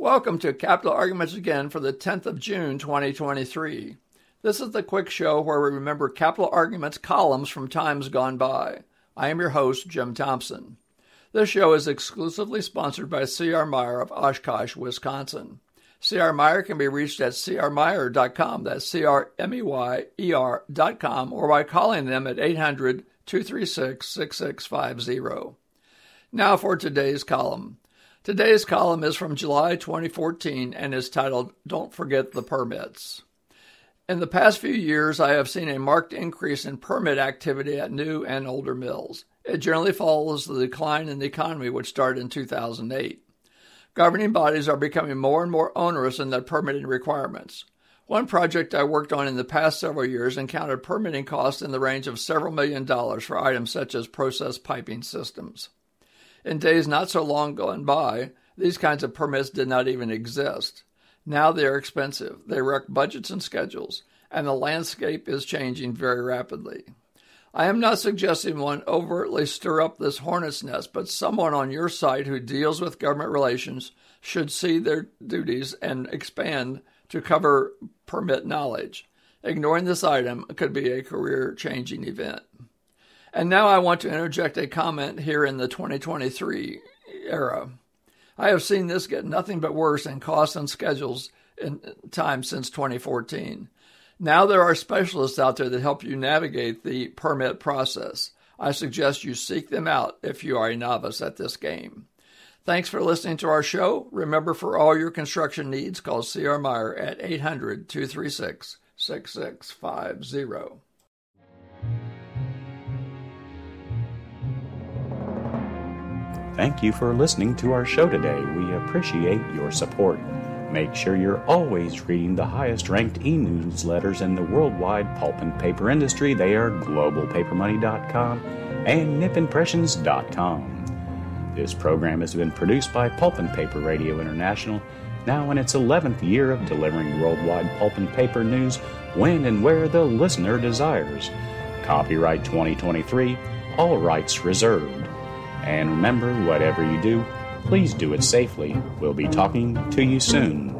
Welcome to Capital Arguments again for the 10th of June 2023. This is the quick show where we remember Capital Arguments columns from times gone by. I am your host, Jim Thompson. This show is exclusively sponsored by C.R. Meyer of Oshkosh, Wisconsin. C.R. Meyer can be reached at crmeyer.com, that's C-R-M-E-Y-E-R.com, or by calling them at 800 236 6650. Now for today's column. Today's column is from July 2014 and is titled Don't Forget the Permits. In the past few years, I have seen a marked increase in permit activity at new and older mills. It generally follows the decline in the economy, which started in 2008. Governing bodies are becoming more and more onerous in their permitting requirements. One project I worked on in the past several years encountered permitting costs in the range of several million dollars for items such as process piping systems. In days not so long gone by, these kinds of permits did not even exist. Now they are expensive, they wreck budgets and schedules, and the landscape is changing very rapidly. I am not suggesting one overtly stir up this hornet's nest, but someone on your side who deals with government relations should see their duties and expand to cover permit knowledge. Ignoring this item could be a career changing event. And now I want to interject a comment here in the 2023 era. I have seen this get nothing but worse in costs and schedules in time since 2014. Now there are specialists out there that help you navigate the permit process. I suggest you seek them out if you are a novice at this game. Thanks for listening to our show. Remember, for all your construction needs, call C.R. Meyer at 800 236 6650. Thank you for listening to our show today. We appreciate your support. Make sure you're always reading the highest ranked e newsletters in the worldwide pulp and paper industry. They are globalpapermoney.com and nipimpressions.com. This program has been produced by Pulp and Paper Radio International, now in its 11th year of delivering worldwide pulp and paper news when and where the listener desires. Copyright 2023, all rights reserved. And remember, whatever you do, please do it safely. We'll be talking to you soon.